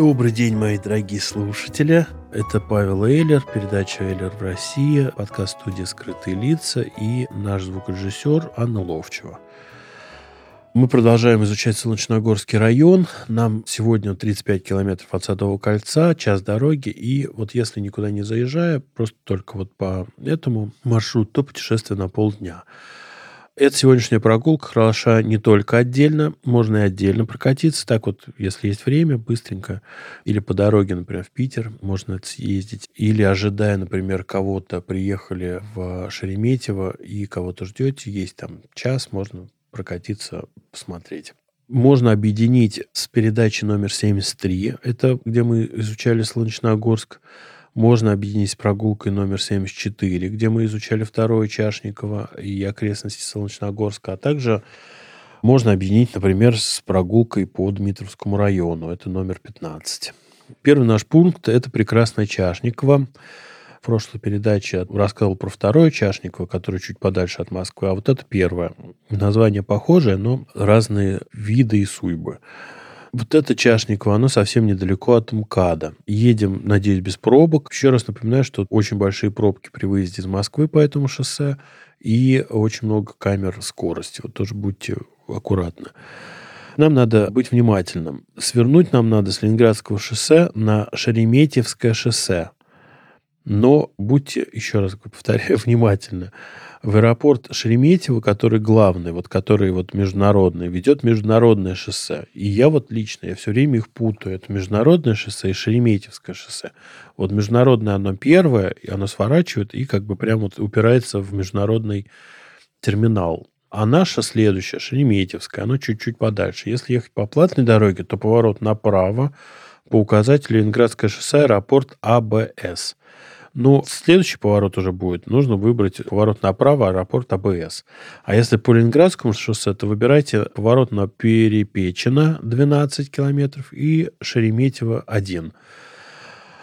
Добрый день, мои дорогие слушатели. Это Павел Эйлер, передача Эйлер в России, подкаст студии «Скрытые лица» и наш звукорежиссер Анна Ловчева. Мы продолжаем изучать Солнечногорский район. Нам сегодня 35 километров от Садового кольца, час дороги. И вот если никуда не заезжая, просто только вот по этому маршруту, то путешествие на полдня – эта сегодняшняя прогулка хороша не только отдельно, можно и отдельно прокатиться. Так вот, если есть время, быстренько. Или по дороге, например, в Питер можно съездить. Или ожидая, например, кого-то, приехали в Шереметьево и кого-то ждете, есть там час, можно прокатиться, посмотреть. Можно объединить с передачей номер 73. Это где мы изучали Солнечногорск можно объединить с прогулкой номер 74, где мы изучали второе Чашниково и окрестности Солнечногорска, а также можно объединить, например, с прогулкой по Дмитровскому району. Это номер 15. Первый наш пункт – это прекрасное Чашниково. В прошлой передаче рассказывал про второе Чашниково, которое чуть подальше от Москвы, а вот это первое. Название похожее, но разные виды и суйбы. Вот это Чашниково, оно совсем недалеко от МКАДа. Едем, надеюсь, без пробок. Еще раз напоминаю, что очень большие пробки при выезде из Москвы по этому шоссе и очень много камер скорости. Вот тоже будьте аккуратны. Нам надо быть внимательным. Свернуть нам надо с Ленинградского шоссе на Шереметьевское шоссе. Но будьте, еще раз повторяю, внимательны в аэропорт Шереметьево, который главный, вот который вот международный, ведет международное шоссе. И я вот лично, я все время их путаю. Это международное шоссе и Шереметьевское шоссе. Вот международное оно первое, и оно сворачивает и как бы прямо вот упирается в международный терминал. А наше следующее, Шереметьевское, оно чуть-чуть подальше. Если ехать по платной дороге, то поворот направо по указателю Ленинградское шоссе, аэропорт АБС. Но следующий поворот уже будет. Нужно выбрать поворот направо, аэропорт АБС. А если по Ленинградскому шоссе, то выбирайте поворот на Перепечина 12 километров и Шереметьево 1.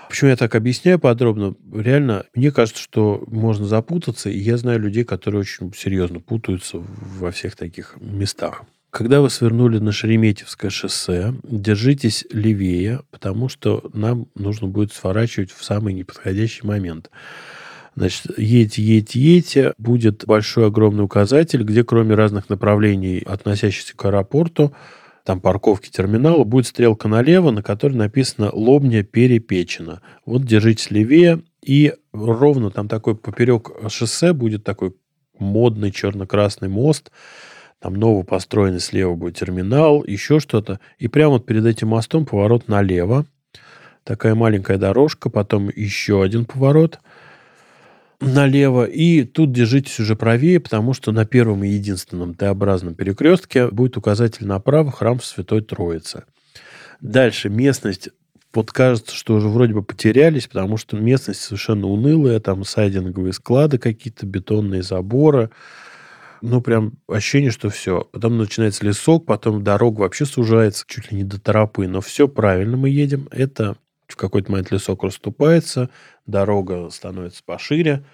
Почему я так объясняю подробно? Реально, мне кажется, что можно запутаться, и я знаю людей, которые очень серьезно путаются во всех таких местах. Когда вы свернули на Шереметьевское шоссе, держитесь левее, потому что нам нужно будет сворачивать в самый неподходящий момент. Значит, едете, едете, едете, будет большой огромный указатель, где кроме разных направлений, относящихся к аэропорту, там парковки терминала, будет стрелка налево, на которой написано «Лобня перепечена». Вот держитесь левее, и ровно там такой поперек шоссе будет такой модный черно-красный мост, там новопостроенный слева будет терминал, еще что-то. И прямо вот перед этим мостом поворот налево. Такая маленькая дорожка, потом еще один поворот налево. И тут держитесь уже правее, потому что на первом и единственном Т-образном перекрестке будет указатель направо храм Святой Троицы. Дальше местность вот кажется, что уже вроде бы потерялись, потому что местность совершенно унылая, там сайдинговые склады какие-то, бетонные заборы, ну, прям ощущение, что все. Потом начинается лесок, потом дорога вообще сужается чуть ли не до торопы. Но все правильно мы едем. Это в какой-то момент лесок расступается, дорога становится пошире.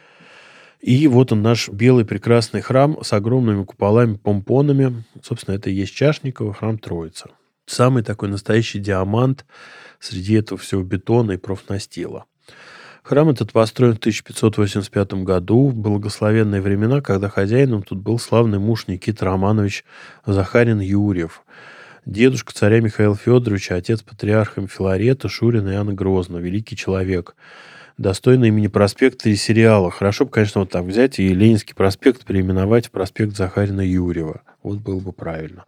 И вот он наш белый прекрасный храм с огромными куполами, помпонами. Собственно, это и есть Чашниково, храм Троица. Самый такой настоящий диамант среди этого всего бетона и профнастила. Храм этот построен в 1585 году, в благословенные времена, когда хозяином тут был славный муж Никита Романович Захарин Юрьев, дедушка царя Михаила Федоровича, отец патриарха Филарета, Шурина и Иоанна Грозного, великий человек, достойный имени проспекта и сериала. Хорошо бы, конечно, вот так взять и Ленинский проспект переименовать в проспект Захарина Юрьева. Вот было бы правильно.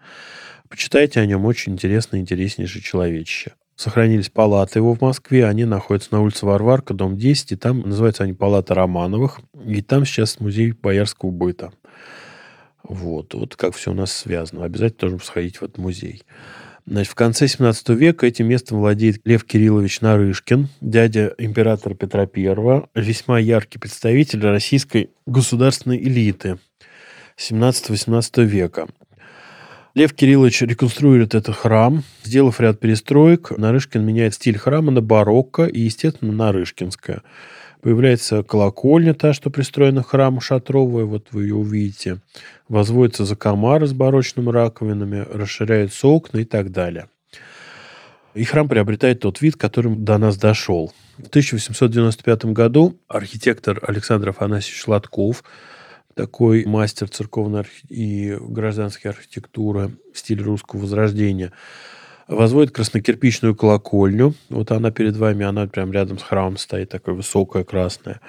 Почитайте о нем, очень интересное, интереснейшее человечище. Сохранились палаты его в Москве. Они находятся на улице Варварка, дом 10. И там называются они палаты Романовых. И там сейчас музей боярского быта. Вот. Вот как все у нас связано. Обязательно должен сходить в этот музей. Значит, в конце 17 века этим местом владеет Лев Кириллович Нарышкин, дядя императора Петра I, весьма яркий представитель российской государственной элиты 17-18 века. Лев Кириллович реконструирует этот храм, сделав ряд перестроек. Нарышкин меняет стиль храма на барокко и, естественно, нарышкинское. Появляется колокольня, та, что пристроена к храму шатровая, вот вы ее увидите. Возводится закомары с барочными раковинами, расширяются окна и так далее. И храм приобретает тот вид, которым до нас дошел. В 1895 году архитектор Александр Афанасьевич Латков, такой мастер церковной и гражданской архитектуры в стиле русского возрождения, возводит краснокирпичную колокольню. Вот она перед вами, она прям рядом с храмом стоит, такая высокая красная.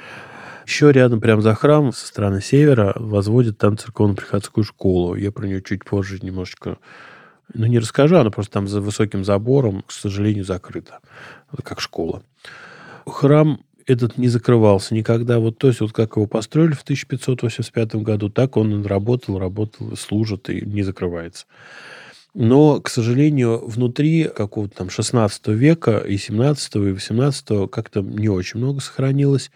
Еще рядом, прямо за храмом, со стороны севера, возводит там церковно-приходскую школу. Я про нее чуть позже немножечко ну, не расскажу, она просто там за высоким забором, к сожалению, закрыта, как школа. Храм этот не закрывался никогда. Вот, то есть, вот как его построили в 1585 году, так он работал, работал, служит и не закрывается. Но, к сожалению, внутри какого-то там 16 века и 17 и 18 как-то не очень много сохранилось.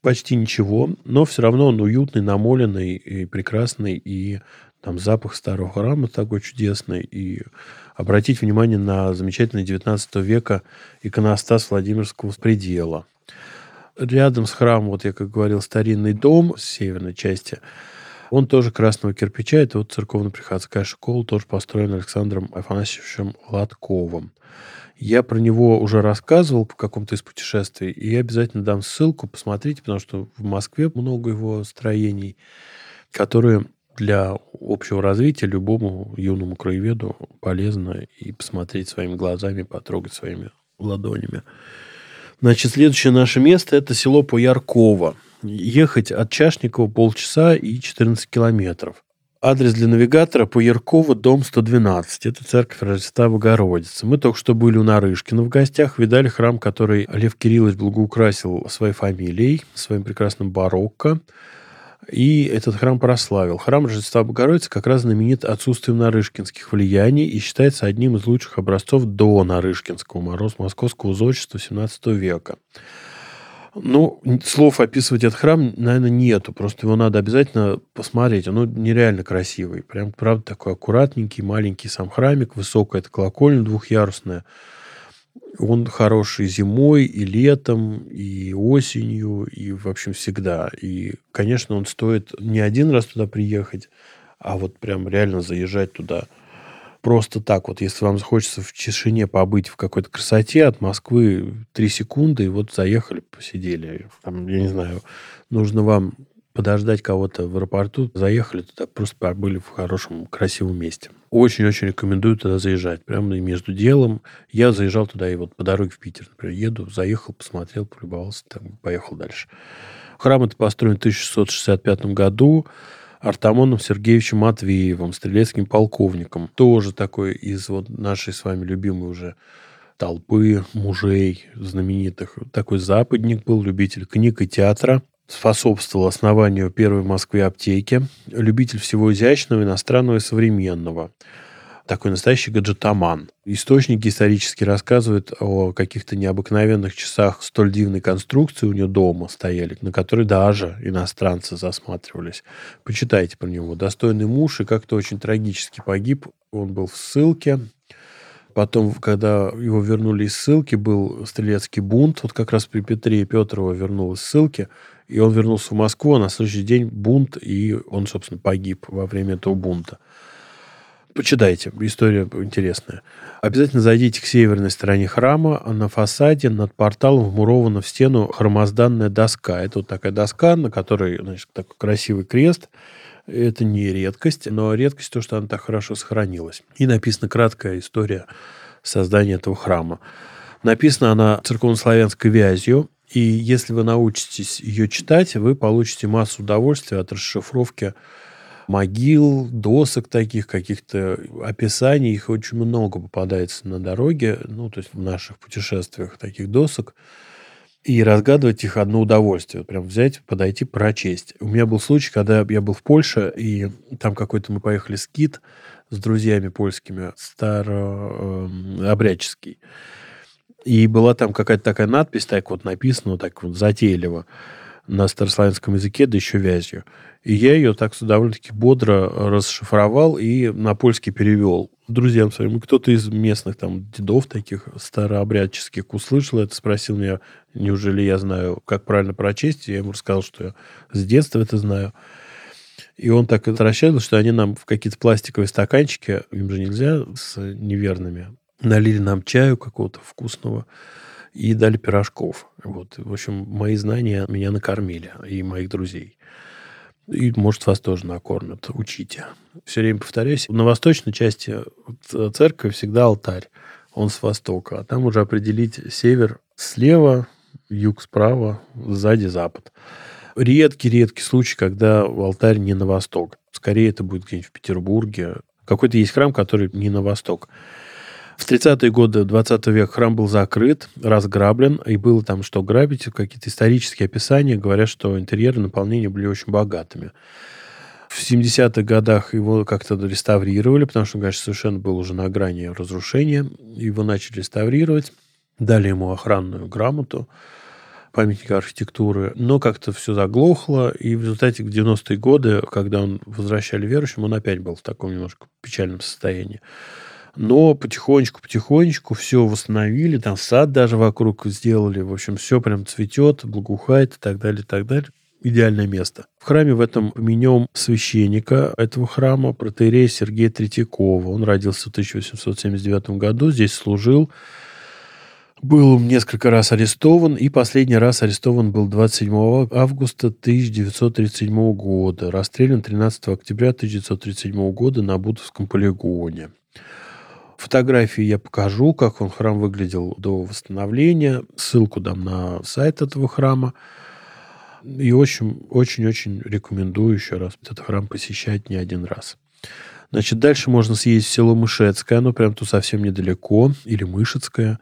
Почти ничего. Но все равно он уютный, намоленный и прекрасный. И там запах старого храма такой чудесный. И обратить внимание на замечательный 19 века иконостас Владимирского предела. Рядом с храмом, вот я как говорил, старинный дом с северной части – он тоже красного кирпича. Это вот церковно-приходская школа, тоже построена Александром Афанасьевичем Латковым. Я про него уже рассказывал в каком-то из путешествий, и я обязательно дам ссылку, посмотрите, потому что в Москве много его строений, которые для общего развития любому юному краеведу полезно и посмотреть своими глазами, потрогать своими ладонями. Значит, следующее наше место – это село Поярково ехать от Чашникова полчаса и 14 километров. Адрес для навигатора по Ярково, дом 112. Это церковь Рождества Богородицы. Мы только что были у Нарышкина в гостях, видали храм, который Лев Кириллович благоукрасил своей фамилией, своим прекрасным барокко. И этот храм прославил. Храм Рождества Богородицы как раз знаменит отсутствием нарышкинских влияний и считается одним из лучших образцов до нарышкинского мороз московского зодчества XVII века. Ну, слов описывать этот храм, наверное, нету. Просто его надо обязательно посмотреть. Он нереально красивый. Прям, правда, такой аккуратненький, маленький сам храмик. Высокая это колокольня двухъярусная. Он хороший зимой и летом, и осенью, и, в общем, всегда. И, конечно, он стоит не один раз туда приехать, а вот прям реально заезжать туда – просто так вот, если вам захочется в тишине побыть в какой-то красоте, от Москвы три секунды, и вот заехали, посидели. Там, я не знаю, нужно вам подождать кого-то в аэропорту, заехали туда, просто побыли в хорошем, красивом месте. Очень-очень рекомендую туда заезжать. Прямо между делом. Я заезжал туда и вот по дороге в Питер, например, еду, заехал, посмотрел, полюбовался, там, поехал дальше. Храм это построен в 1665 году. Артамоном Сергеевичем Матвеевым, стрелецким полковником. Тоже такой из вот нашей с вами любимой уже толпы мужей знаменитых. Такой западник был, любитель книг и театра. Способствовал основанию первой в Москве аптеки. Любитель всего изящного, иностранного и современного такой настоящий гаджетоман. Источники исторически рассказывают о каких-то необыкновенных часах столь дивной конструкции у него дома стояли, на которые даже иностранцы засматривались. Почитайте про него. Достойный муж и как-то очень трагически погиб. Он был в ссылке, Потом, когда его вернули из ссылки, был стрелецкий бунт. Вот как раз при Петре Петрова вернул из ссылки. И он вернулся в Москву, а на следующий день бунт, и он, собственно, погиб во время этого бунта. Почитайте, история интересная. Обязательно зайдите к северной стороне храма. На фасаде над порталом вмурована в стену хромозданная доска. Это вот такая доска, на которой значит, такой красивый крест. Это не редкость, но редкость то, что она так хорошо сохранилась. И написана краткая история создания этого храма. Написана она церковнославянской вязью, и если вы научитесь ее читать, вы получите массу удовольствия от расшифровки могил, досок таких, каких-то описаний. Их очень много попадается на дороге, ну, то есть в наших путешествиях таких досок. И разгадывать их одно удовольствие. Прям взять, подойти, прочесть. У меня был случай, когда я был в Польше, и там какой-то мы поехали скит с друзьями польскими, старообрядческий. И была там какая-то такая надпись, так вот написана, вот так вот затейливо на старославянском языке, да еще вязью. И я ее так довольно-таки бодро расшифровал и на польский перевел друзьям своим. Кто-то из местных там дедов таких старообрядческих услышал это, спросил меня, неужели я знаю, как правильно прочесть. Я ему рассказал, что я с детства это знаю. И он так расщадил, что они нам в какие-то пластиковые стаканчики, им же нельзя с неверными, налили нам чаю какого-то вкусного и дали пирожков. Вот. В общем, мои знания меня накормили и моих друзей. И, может, вас тоже накормят. Учите. Все время повторяюсь. На восточной части церкви всегда алтарь. Он с востока. А там уже определить север слева, юг справа, сзади запад. Редкий-редкий случай, когда алтарь не на восток. Скорее это будет где-нибудь в Петербурге. Какой-то есть храм, который не на восток. В 30-е годы 20 века храм был закрыт, разграблен, и было там что грабить. Какие-то исторические описания говорят, что интерьеры наполнения были очень богатыми. В 70-х годах его как-то реставрировали, потому что, конечно, совершенно был уже на грани разрушения. Его начали реставрировать, дали ему охранную грамоту памятника архитектуры, но как-то все заглохло, и в результате в 90-е годы, когда он возвращали верующим, он опять был в таком немножко печальном состоянии. Но потихонечку-потихонечку все восстановили, там сад даже вокруг сделали, в общем, все прям цветет, благоухает и так далее, и так далее. Идеальное место. В храме в этом поменем священника этого храма, протеерея Сергея Третьякова. Он родился в 1879 году, здесь служил, был несколько раз арестован, и последний раз арестован был 27 августа 1937 года, расстрелян 13 октября 1937 года на Бутовском полигоне. Фотографии я покажу, как он храм выглядел до восстановления. Ссылку дам на сайт этого храма. И очень-очень рекомендую еще раз этот храм посещать не один раз. Значит, дальше можно съездить в село Мышецкое, оно прям тут совсем недалеко, или Мышецкое.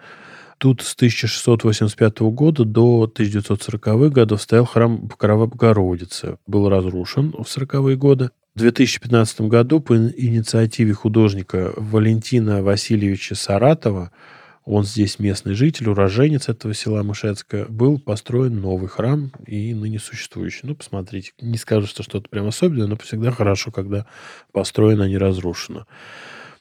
Тут с 1685 года до 1940-х годов стоял храм Покрова Богородицы. Был разрушен в 40-е годы. В 2015 году по инициативе художника Валентина Васильевича Саратова, он здесь местный житель, уроженец этого села Мышецкое, был построен новый храм и ныне существующий. Ну, посмотрите, не скажу, что что-то прям особенное, но всегда хорошо, когда построено, а не разрушено.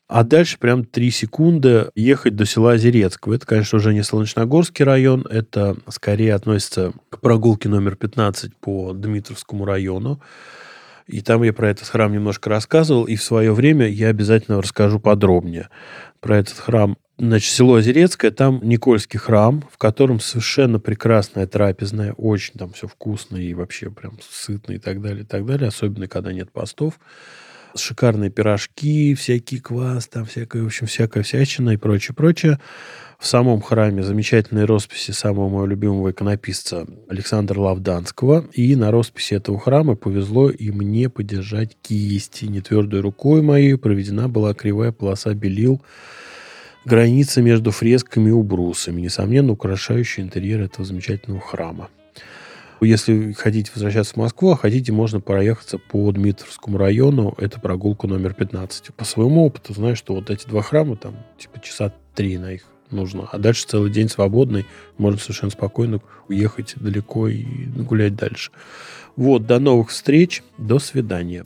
А дальше прям три секунды ехать до села Озерецкого. Это, конечно, уже не Солнечногорский район, это скорее относится к прогулке номер 15 по Дмитровскому району. И там я про этот храм немножко рассказывал, и в свое время я обязательно расскажу подробнее про этот храм. Значит, село Озерецкое, там Никольский храм, в котором совершенно прекрасная трапезная, очень там все вкусно и вообще прям сытно и так далее, и так далее, особенно когда нет постов. Шикарные пирожки, всякий квас, там всякая, в общем, всякая всячина и прочее, прочее в самом храме замечательные росписи самого моего любимого иконописца Александра Лавданского. И на росписи этого храма повезло и мне подержать кисти. Не твердой рукой моей проведена была кривая полоса белил, граница между фресками и убрусами, несомненно, украшающая интерьер этого замечательного храма. Если хотите возвращаться в Москву, а хотите, можно проехаться по Дмитровскому району. Это прогулка номер 15. По своему опыту знаю, что вот эти два храма, там, типа часа три на их нужно. А дальше целый день свободный, можно совершенно спокойно уехать далеко и гулять дальше. Вот, до новых встреч, до свидания.